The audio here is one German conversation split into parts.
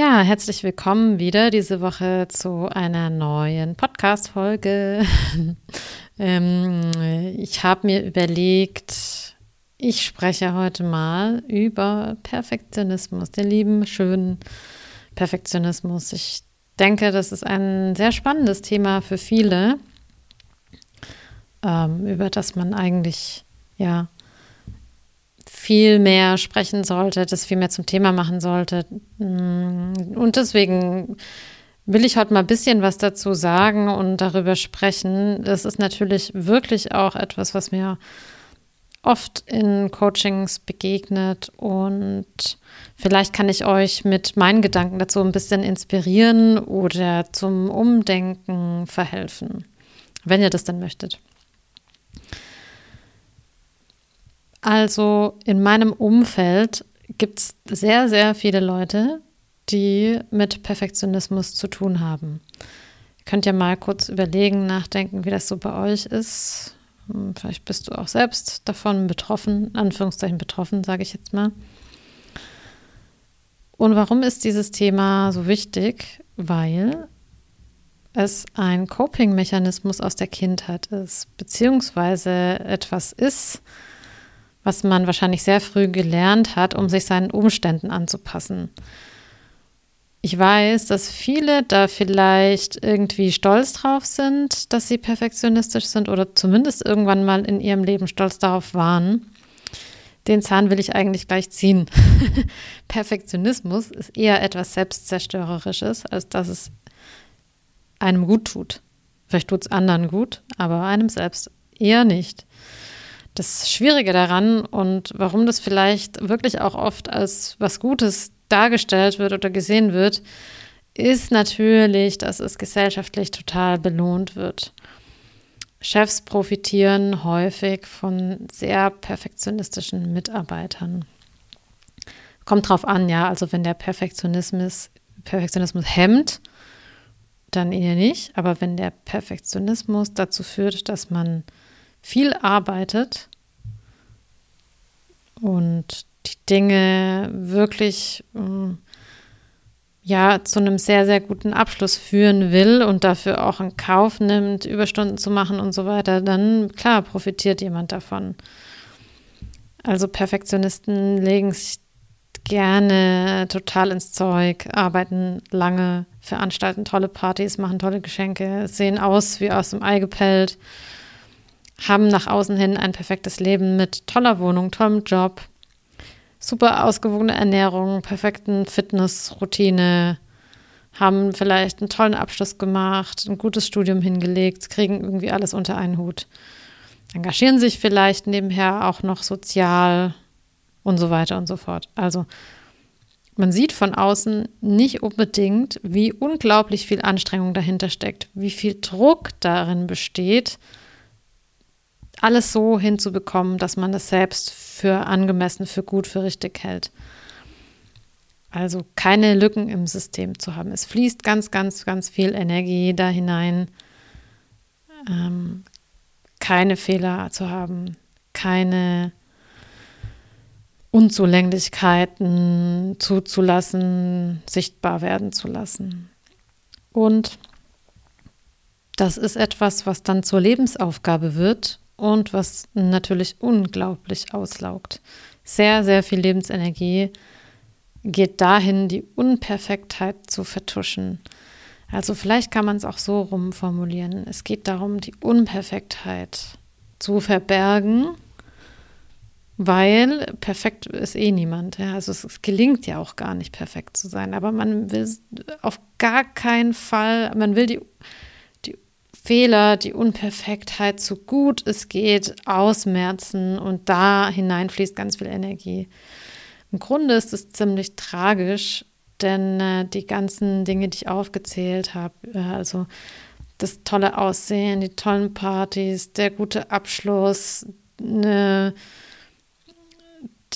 Ja, herzlich willkommen wieder diese Woche zu einer neuen Podcast-Folge. ähm, ich habe mir überlegt, ich spreche heute mal über Perfektionismus, den lieben, schönen Perfektionismus. Ich denke, das ist ein sehr spannendes Thema für viele, ähm, über das man eigentlich ja viel mehr sprechen sollte, das viel mehr zum Thema machen sollte. Mm, und deswegen will ich heute mal ein bisschen was dazu sagen und darüber sprechen. Das ist natürlich wirklich auch etwas, was mir oft in Coachings begegnet und vielleicht kann ich euch mit meinen Gedanken dazu ein bisschen inspirieren oder zum Umdenken verhelfen, wenn ihr das dann möchtet. Also in meinem Umfeld gibt es sehr, sehr viele Leute, die mit Perfektionismus zu tun haben. Ihr könnt ja mal kurz überlegen, nachdenken, wie das so bei euch ist. Hm, vielleicht bist du auch selbst davon betroffen, in Anführungszeichen betroffen, sage ich jetzt mal. Und warum ist dieses Thema so wichtig? Weil es ein Coping-Mechanismus aus der Kindheit ist, beziehungsweise etwas ist, was man wahrscheinlich sehr früh gelernt hat, um sich seinen Umständen anzupassen. Ich weiß, dass viele da vielleicht irgendwie stolz drauf sind, dass sie perfektionistisch sind oder zumindest irgendwann mal in ihrem Leben stolz darauf waren. Den Zahn will ich eigentlich gleich ziehen. Perfektionismus ist eher etwas Selbstzerstörerisches, als dass es einem gut tut. Vielleicht tut es anderen gut, aber einem selbst eher nicht das Schwierige daran und warum das vielleicht wirklich auch oft als was Gutes dargestellt wird oder gesehen wird, ist natürlich, dass es gesellschaftlich total belohnt wird. Chefs profitieren häufig von sehr perfektionistischen Mitarbeitern. Kommt drauf an, ja, also wenn der Perfektionismus, Perfektionismus hemmt, dann eher nicht. Aber wenn der Perfektionismus dazu führt, dass man viel arbeitet und die Dinge wirklich ähm, ja zu einem sehr, sehr guten Abschluss führen will und dafür auch in Kauf nimmt, Überstunden zu machen und so weiter, dann klar profitiert jemand davon. Also Perfektionisten legen sich gerne total ins Zeug, arbeiten lange, veranstalten tolle Partys, machen tolle Geschenke, sehen aus wie aus dem Ei gepellt haben nach außen hin ein perfektes Leben mit toller Wohnung, tollem Job, super ausgewogene Ernährung, perfekten Fitnessroutine, haben vielleicht einen tollen Abschluss gemacht, ein gutes Studium hingelegt, kriegen irgendwie alles unter einen Hut, engagieren sich vielleicht nebenher auch noch sozial und so weiter und so fort. Also man sieht von außen nicht unbedingt, wie unglaublich viel Anstrengung dahinter steckt, wie viel Druck darin besteht, alles so hinzubekommen, dass man es selbst für angemessen, für gut, für richtig hält. Also keine Lücken im System zu haben. Es fließt ganz, ganz, ganz viel Energie da hinein, ähm, keine Fehler zu haben, keine Unzulänglichkeiten zuzulassen, sichtbar werden zu lassen. Und das ist etwas, was dann zur Lebensaufgabe wird und was natürlich unglaublich auslaugt. Sehr, sehr viel Lebensenergie geht dahin, die Unperfektheit zu vertuschen. Also vielleicht kann man es auch so rumformulieren. Es geht darum, die Unperfektheit zu verbergen, weil perfekt ist eh niemand. Ja? Also es, es, gelingt ja auch gar nicht perfekt zu sein, aber man will auf gar keinen Fall, man will die Fehler, die Unperfektheit so gut es geht ausmerzen und da hinein fließt ganz viel Energie. Im Grunde ist es ziemlich tragisch, denn äh, die ganzen Dinge, die ich aufgezählt habe, äh, also das tolle Aussehen, die tollen Partys, der gute Abschluss, ne,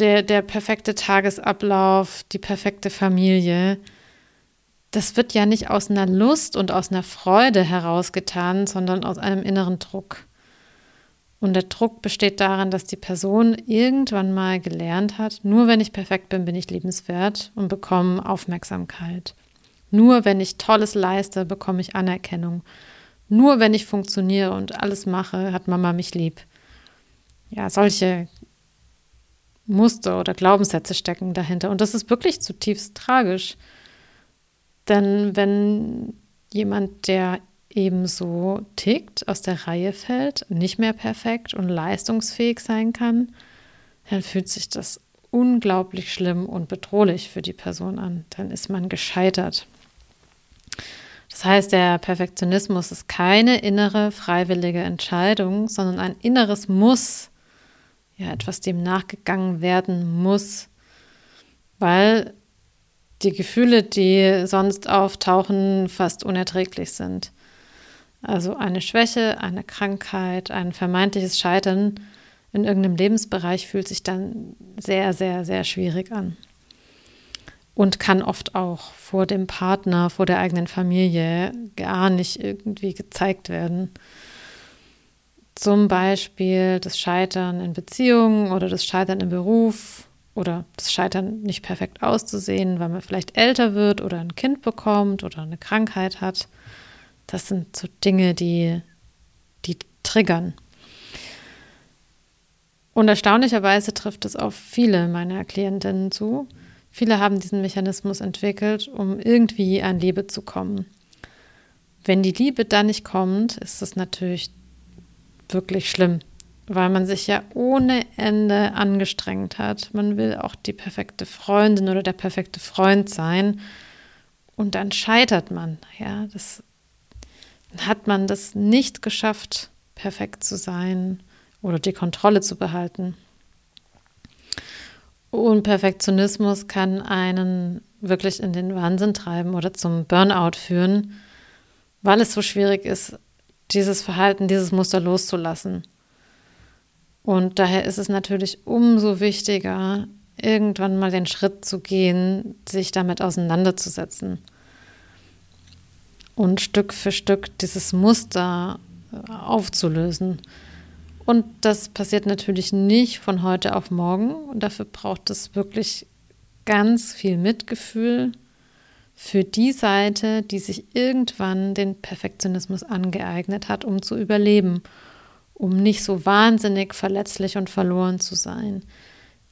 der, der perfekte Tagesablauf, die perfekte Familie, das wird ja nicht aus einer Lust und aus einer Freude herausgetan, sondern aus einem inneren Druck. Und der Druck besteht darin, dass die Person irgendwann mal gelernt hat, nur wenn ich perfekt bin, bin ich liebenswert und bekomme Aufmerksamkeit. Nur wenn ich Tolles leiste, bekomme ich Anerkennung. Nur wenn ich funktioniere und alles mache, hat Mama mich lieb. Ja, solche Muster oder Glaubenssätze stecken dahinter. Und das ist wirklich zutiefst tragisch. Denn wenn jemand, der ebenso tickt, aus der Reihe fällt, nicht mehr perfekt und leistungsfähig sein kann, dann fühlt sich das unglaublich schlimm und bedrohlich für die Person an. Dann ist man gescheitert. Das heißt, der Perfektionismus ist keine innere freiwillige Entscheidung, sondern ein inneres Muss, ja, etwas dem nachgegangen werden muss, weil die Gefühle, die sonst auftauchen, fast unerträglich sind. Also eine Schwäche, eine Krankheit, ein vermeintliches Scheitern in irgendeinem Lebensbereich fühlt sich dann sehr, sehr, sehr schwierig an. Und kann oft auch vor dem Partner, vor der eigenen Familie gar nicht irgendwie gezeigt werden. Zum Beispiel das Scheitern in Beziehungen oder das Scheitern im Beruf oder das Scheitern nicht perfekt auszusehen, weil man vielleicht älter wird oder ein Kind bekommt oder eine Krankheit hat. Das sind so Dinge, die, die triggern. Und erstaunlicherweise trifft es auf viele meiner Klientinnen zu. Viele haben diesen Mechanismus entwickelt, um irgendwie an Liebe zu kommen. Wenn die Liebe dann nicht kommt, ist es natürlich wirklich schlimm, weil man sich ja ohne Ende angestrengt hat. Man will auch die perfekte Freundin oder der perfekte Freund sein und dann scheitert man. Ja, das hat man das nicht geschafft, perfekt zu sein oder die Kontrolle zu behalten. Und Perfektionismus kann einen wirklich in den Wahnsinn treiben oder zum Burnout führen, weil es so schwierig ist, dieses Verhalten, dieses Muster loszulassen. Und daher ist es natürlich umso wichtiger, irgendwann mal den Schritt zu gehen, sich damit auseinanderzusetzen und Stück für Stück dieses Muster äh, aufzulösen. Und das passiert natürlich nicht von heute auf morgen. Und dafür braucht es wirklich ganz viel Mitgefühl für die Seite, die sich irgendwann den Perfektionismus angeeignet hat, um zu überleben, um nicht so wahnsinnig verletzlich und verloren zu sein.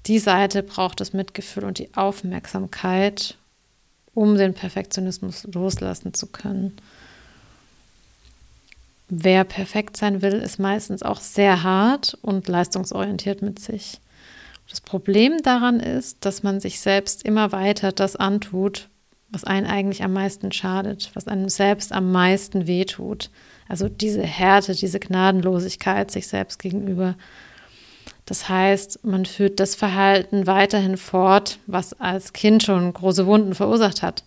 Die Seite braucht das Mitgefühl und die Aufmerksamkeit um den Perfektionismus loslassen zu können. Wer perfekt sein will, ist meistens auch sehr hart und leistungsorientiert mit sich. Das Problem daran ist, dass man sich selbst immer weiter das antut, was einen eigentlich am meisten schadet, was einem selbst am meisten wehtut. Also diese Härte, diese Gnadenlosigkeit sich selbst gegenüber. Das heißt, man führt das Verhalten weiterhin fort, was als Kind schon große Wunden verursacht hat.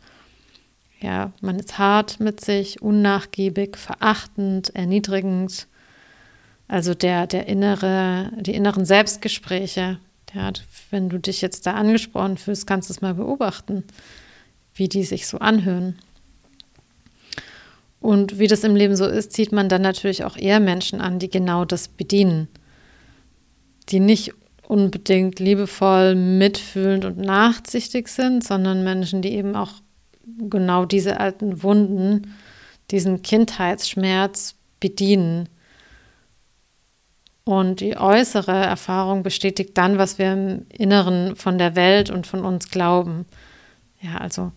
Ja, man ist hart mit sich, unnachgiebig, verachtend, erniedrigend. Also der, der innere, die inneren Selbstgespräche, ja, wenn du dich jetzt da angesprochen fühlst, kannst du es mal beobachten, wie die sich so anhören. Und wie das im Leben so ist, zieht man dann natürlich auch eher Menschen an, die genau das bedienen die nicht unbedingt liebevoll, mitfühlend und nachsichtig sind, sondern Menschen, die eben auch genau diese alten Wunden, diesen Kindheitsschmerz bedienen. Und die äußere Erfahrung bestätigt dann, was wir im Inneren von der Welt und von uns glauben. Ja, also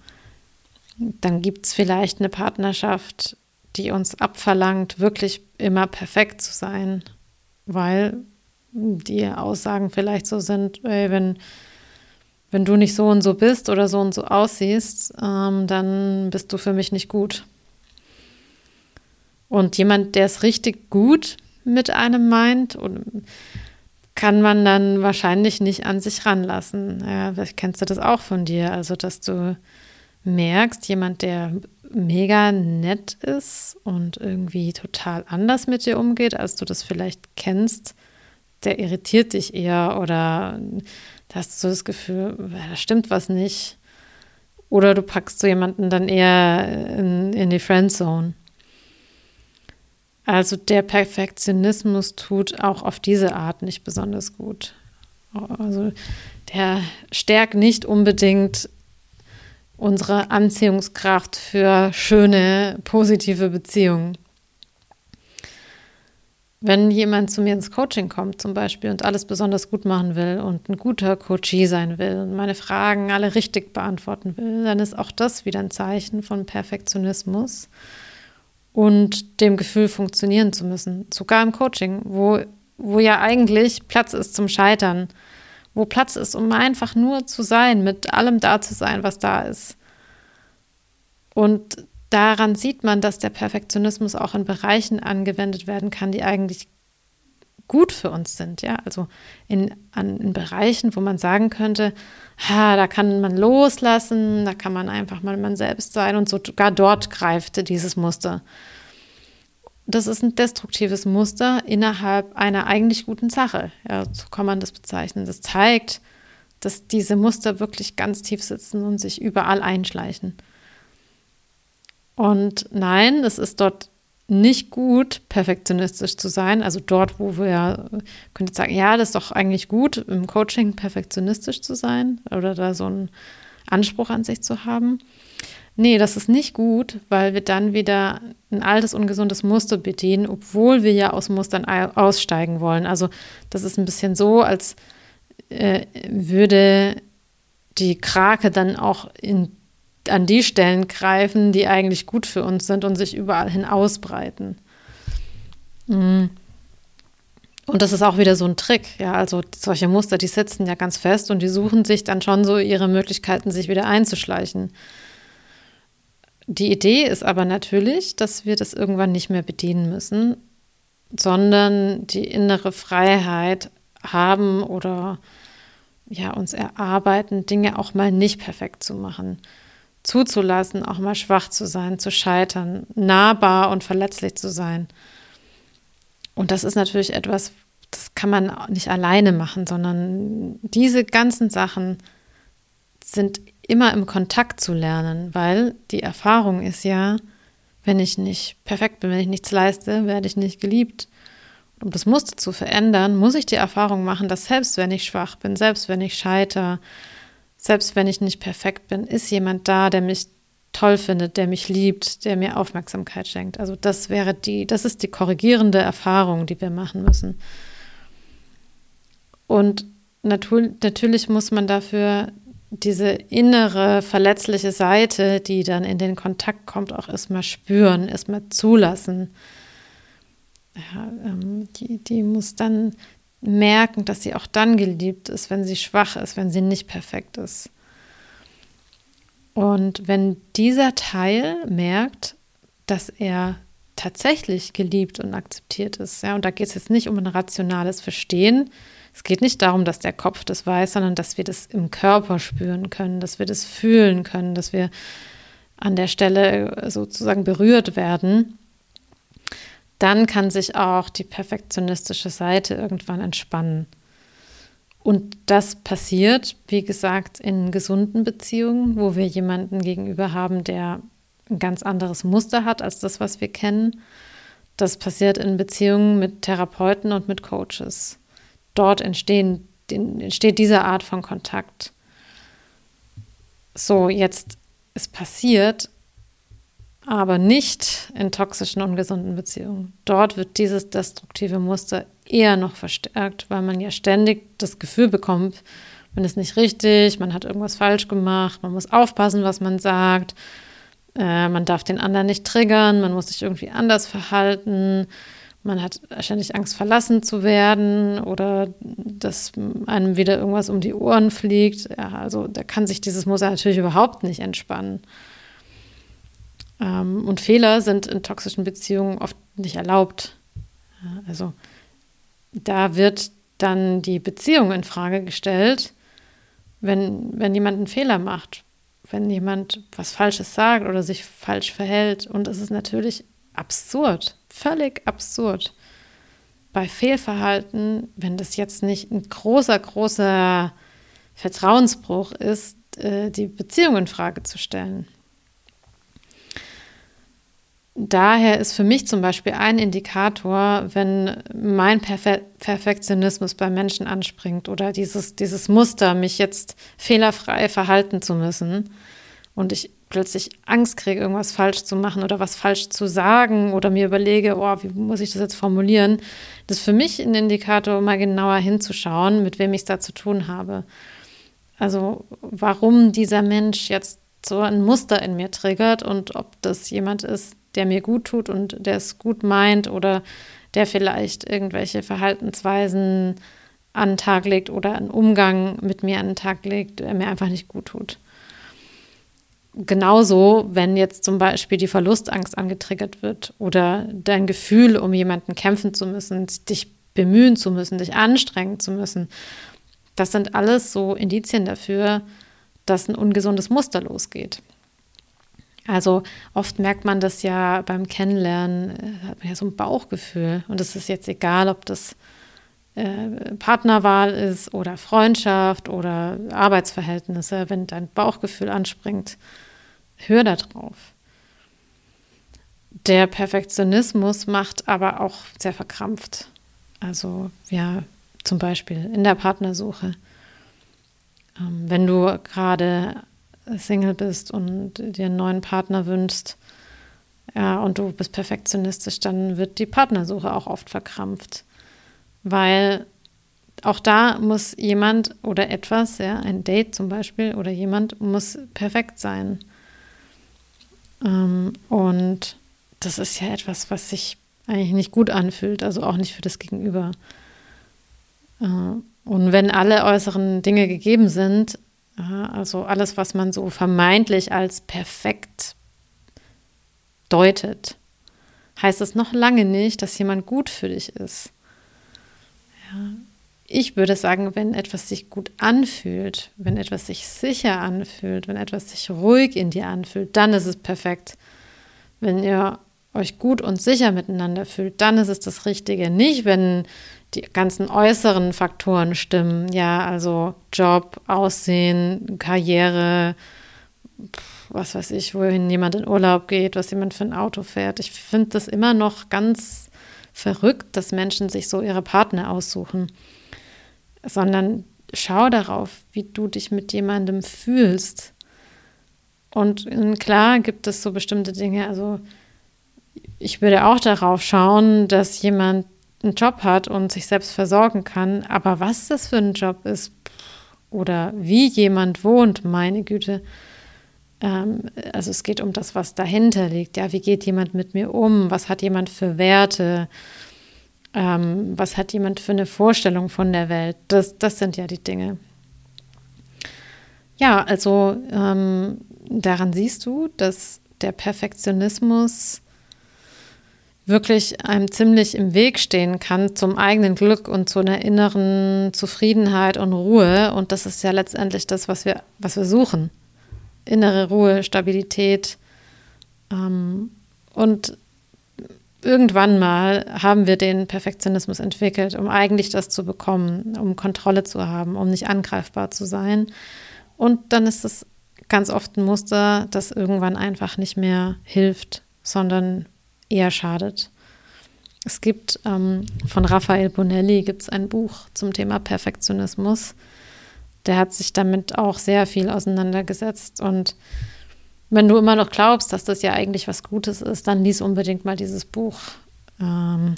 dann gibt es vielleicht eine Partnerschaft, die uns abverlangt, wirklich immer perfekt zu sein, weil die Aussagen vielleicht so sind, ey, wenn, wenn du nicht so und so bist oder so und so aussiehst, ähm, dann bist du für mich nicht gut. Und jemand, der es richtig gut mit einem meint, kann man dann wahrscheinlich nicht an sich ranlassen. Ja, vielleicht kennst du das auch von dir, also dass du merkst, jemand, der mega nett ist und irgendwie total anders mit dir umgeht, als du das vielleicht kennst, der irritiert dich eher oder da hast du das Gefühl, da stimmt was nicht. Oder du packst so jemanden dann eher in, in die Friendzone. Also der Perfektionismus tut auch auf diese Art nicht besonders gut. Also der stärkt nicht unbedingt unsere Anziehungskraft für schöne, positive Beziehungen. Wenn jemand zu mir ins Coaching kommt zum Beispiel und alles besonders gut machen will und ein guter Coachee sein will und meine Fragen alle richtig beantworten will, dann ist auch das wieder ein Zeichen von Perfektionismus und dem Gefühl, funktionieren zu müssen. Sogar im Coaching, wo, wo ja eigentlich Platz ist zum Scheitern, wo Platz ist, um einfach nur zu sein, mit allem da zu sein, was da ist. Und daran sieht man, dass der Perfektionismus auch in Bereichen angewendet werden kann, die eigentlich gut für uns sind. Ja, also in, an, in Bereichen, wo man sagen könnte, ha, da kann man loslassen, da kann man einfach mal man selbst sein und sogar dort greift dieses Muster. Das ist ein destruktives Muster innerhalb einer eigentlich guten Sache. Ja, so kann man das bezeichnen. Das zeigt, dass diese Muster wirklich ganz tief sitzen und sich überall einschleichen. Und nein, es ist dort nicht gut, perfektionistisch zu sein. Also dort, wo wir, könnt ihr sagen, ja, das ist doch eigentlich gut, im Coaching perfektionistisch zu sein oder da so einen Anspruch an sich zu haben. Nee, das ist nicht gut, weil wir dann wieder ein altes, ungesundes Muster bedienen, obwohl wir ja aus Mustern aussteigen wollen. Also das ist ein bisschen so, als äh, würde die Krake dann auch in an die Stellen greifen, die eigentlich gut für uns sind und sich überall hin ausbreiten. Mhm. Und das ist auch wieder so ein Trick. Ja, also solche Muster, die sitzen ja ganz fest und die suchen sich dann schon so ihre Möglichkeiten, sich wieder einzuschleichen. Die Idee ist aber natürlich, dass wir das irgendwann nicht mehr bedienen müssen, sondern die innere Freiheit haben oder ja, uns erarbeiten, Dinge auch mal nicht perfekt zu machen zuzulassen, auch mal schwach zu sein, zu scheitern, nahbar und verletzlich zu sein. Und das ist natürlich etwas, das kann man nicht alleine machen, sondern diese ganzen Sachen sind immer im Kontakt zu lernen, weil die Erfahrung ist ja, wenn ich nicht perfekt bin, wenn ich nichts leiste, werde ich nicht geliebt. Um das Muster zu verändern, muss ich die Erfahrung machen, dass selbst wenn ich schwach bin, selbst wenn ich scheitere, selbst wenn ich nicht perfekt bin, ist jemand da, der mich toll findet, der mich liebt, der mir Aufmerksamkeit schenkt. Also das wäre die, das ist die korrigierende Erfahrung, die wir machen müssen. Und natürlich muss man dafür diese innere verletzliche Seite, die dann in den Kontakt kommt, auch erstmal spüren, erstmal zulassen. Ja, ähm, die, die muss dann merken, dass sie auch dann geliebt ist, wenn sie schwach ist, wenn sie nicht perfekt ist. Und wenn dieser Teil merkt, dass er tatsächlich geliebt und akzeptiert ist, ja, und da geht es jetzt nicht um ein rationales Verstehen, es geht nicht darum, dass der Kopf das weiß, sondern dass wir das im Körper spüren können, dass wir das fühlen können, dass wir an der Stelle sozusagen berührt werden dann kann sich auch die perfektionistische Seite irgendwann entspannen. Und das passiert, wie gesagt, in gesunden Beziehungen, wo wir jemanden gegenüber haben, der ein ganz anderes Muster hat als das, was wir kennen. Das passiert in Beziehungen mit Therapeuten und mit Coaches. Dort entstehen, entsteht diese Art von Kontakt. So, jetzt ist passiert, aber nicht in toxischen, ungesunden Beziehungen. Dort wird dieses destruktive Muster eher noch verstärkt, weil man ja ständig das Gefühl bekommt, man ist nicht richtig, man hat irgendwas falsch gemacht, man muss aufpassen, was man sagt, äh, man darf den anderen nicht triggern, man muss sich irgendwie anders verhalten, man hat wahrscheinlich Angst, verlassen zu werden oder dass einem wieder irgendwas um die Ohren fliegt. Ja, also da kann sich dieses Muster natürlich überhaupt nicht entspannen. Ähm, und Fehler sind in toxischen Beziehungen oft nicht erlaubt. Ja, also da wird dann die Beziehung in Frage gestellt, wenn, wenn jemand einen Fehler macht, wenn jemand was Falsches sagt oder sich falsch verhält. Und es ist natürlich absurd, völlig absurd. Bei Fehlverhalten, wenn das jetzt nicht ein großer, großer Vertrauensbruch ist, äh, die Beziehung in Frage zu stellen. daher ist für mich zum Beispiel ein Indikator, wenn mein Perfe Perfektionismus bei Menschen anspringt oder dieses, dieses Muster, mich jetzt fehlerfrei verhalten zu müssen und ich plötzlich Angst kriege, irgendwas falsch zu machen oder was falsch zu sagen oder mir überlege, oh, wie muss ich das jetzt formulieren, das ist für mich ein Indikator, mal genauer hinzuschauen, mit wem ich es da zu tun habe. Also warum dieser Mensch jetzt so ein Muster in mir triggert und ob das jemand ist, der mir gut tut und der es gut meint oder der vielleicht irgendwelche Verhaltensweisen an den Tag legt oder einen Umgang mit mir an den Tag legt, der mir einfach nicht gut tut. Genauso, wenn jetzt zum Beispiel die Verlustangst angetriggert wird oder dein Gefühl, um jemanden kämpfen zu müssen, dich bemühen zu müssen, dich anstrengen zu müssen, das sind alles so Indizien dafür, dass ein ungesundes Muster losgeht. Also oft merkt man das ja beim Kennenlernen, äh, hat man ja so ein Bauchgefühl. Und es ist jetzt egal, ob das äh, Partnerwahl ist oder Freundschaft oder Arbeitsverhältnisse. Wenn dein Bauchgefühl anspringt, hör da drauf. Der Perfektionismus macht aber auch sehr verkrampft. Also ja, zum Beispiel in der Partnersuche. Ähm, wenn du gerade Single bist und dir einen neuen Partner wünschst, ja, und du bist perfektionistisch, dann wird die Partnersuche auch oft verkrampft. Weil auch da muss jemand oder etwas, ja, ein Date zum Beispiel oder jemand muss perfekt sein. Ähm, und das ist ja etwas, was sich eigentlich nicht gut anfühlt, also auch nicht für das Gegenüber. Äh, und wenn alle äußeren Dinge gegeben sind, also alles, was man so vermeintlich als perfekt deutet, heißt es noch lange nicht, dass jemand gut für dich ist. Ja. Ich würde sagen, wenn etwas sich gut anfühlt, wenn etwas sich sicher anfühlt, wenn etwas sich ruhig in dir anfühlt, dann ist es perfekt. Wenn ihr euch gut und sicher miteinander fühlt, dann ist es das Richtige. Nicht, wenn die ganzen äußeren Faktoren stimmen. Ja, also Job, Aussehen, Karriere, was weiß ich, wohin jemand in Urlaub geht, was jemand für ein Auto fährt. Ich finde das immer noch ganz verrückt, dass Menschen sich so ihre Partner aussuchen, sondern schau darauf, wie du dich mit jemandem fühlst. Und klar gibt es so bestimmte Dinge, also ich würde auch darauf schauen, dass jemand einen Job hat und sich selbst versorgen kann. Aber was das für ein Job ist oder wie jemand wohnt, meine Güte. Ähm, also es geht um das, was dahinter liegt. Ja, wie geht jemand mit mir um? Was hat jemand für Werte? Ähm, was hat jemand für eine Vorstellung von der Welt? Das, das sind ja die Dinge. Ja, also ähm, daran siehst du, dass der Perfektionismus wirklich einem ziemlich im Weg stehen kann zum eigenen Glück und zu einer inneren Zufriedenheit und Ruhe. Und das ist ja letztendlich das, was wir, was wir suchen. Innere Ruhe, Stabilität. Ähm, und irgendwann mal haben wir den Perfektionismus entwickelt, um eigentlich das zu bekommen, um Kontrolle zu haben, um nicht angreifbar zu sein. Und dann ist es ganz oft ein Muster, das irgendwann einfach nicht mehr hilft, sondern eher schadet. Es gibt ähm, von Raphael Bonelli gibt's ein Buch zum Thema Perfektionismus. Der hat sich damit auch sehr viel auseinandergesetzt. Und wenn du immer noch glaubst, dass das ja eigentlich was Gutes ist, dann lies unbedingt mal dieses Buch. Ähm,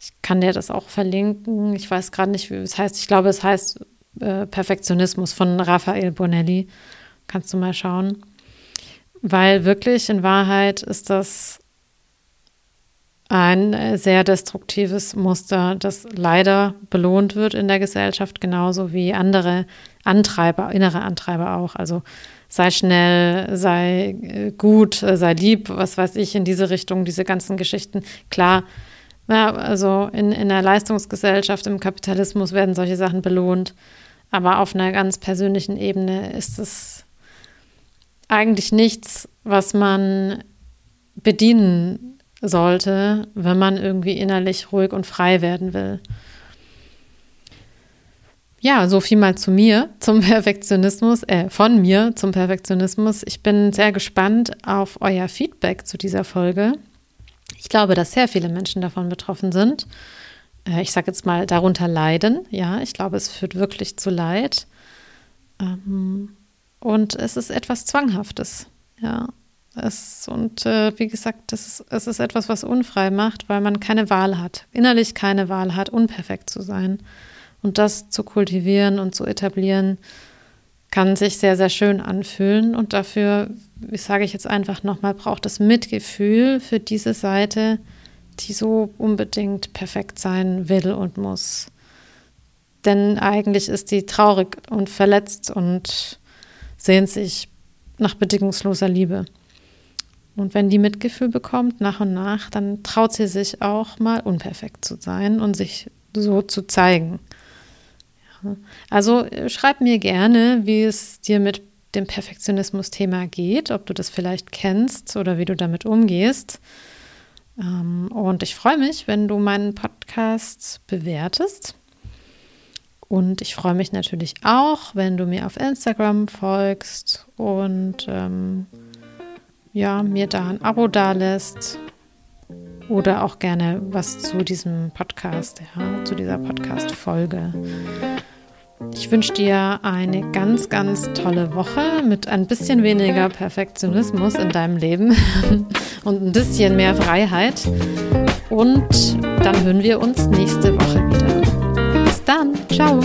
ich kann dir das auch verlinken. Ich weiß gerade nicht, wie es heißt. Ich glaube, es heißt äh, Perfektionismus von Raphael Bonelli. Kannst du mal schauen. Weil wirklich in Wahrheit ist das ein äh, sehr destruktives Muster, das leider belohnt wird in der Gesellschaft, genauso wie andere Antreiber, innere Antreiber auch. Also sei schnell, sei äh, gut, äh, sei lieb, was weiß ich, in diese Richtung, diese ganzen Geschichten. Klar, ja, also in, in der Leistungsgesellschaft, im Kapitalismus werden solche Sachen belohnt. Aber auf einer ganz persönlichen Ebene ist es eigentlich nichts, was man bedienen sollte, wenn man irgendwie innerlich ruhig und frei werden will. Ja, so viel mal zu mir, zum Perfektionismus, äh, von mir zum Perfektionismus. Ich bin sehr gespannt auf euer Feedback zu dieser Folge. Ich glaube, dass sehr viele Menschen davon betroffen sind. Äh, ich sage jetzt mal, darunter leiden. Ja, ich glaube, es führt wirklich zu Leid. Ähm, und es ist etwas Zwanghaftes. Ja, es, und äh, wie gesagt, das ist, es ist etwas, was unfrei macht, weil man keine Wahl hat, innerlich keine Wahl hat, unperfekt zu sein. Und das zu kultivieren und zu etablieren, kann sich sehr, sehr schön anfühlen. Und dafür, wie sage ich jetzt einfach nochmal, braucht es Mitgefühl für diese Seite, die so unbedingt perfekt sein will und muss. Denn eigentlich ist die traurig und verletzt und sehnt sich nach bedingungsloser Liebe. Und wenn die Mitgefühl bekommt, nach und nach, dann traut sie sich auch mal unperfekt zu sein und sich so zu zeigen. Also äh, schreib mir gerne, wie es dir mit dem Perfektionismus-Thema geht, ob du das vielleicht kennst oder wie du damit umgehst. Ähm, und ich freue mich, wenn du meinen Podcast bewertest. Und ich freue mich natürlich auch, wenn du mir auf Instagram folgst und ähm, ja, mir da ein Abo dalässt oder auch gerne was zu diesem Podcast, ja, zu dieser Podcast-Folge. Ich wünsche dir eine ganz, ganz tolle Woche mit ein bisschen weniger Perfektionismus in deinem Leben und ein bisschen mehr Freiheit. Und dann hören wir uns nächste Woche wieder. Bis dann. Ciao.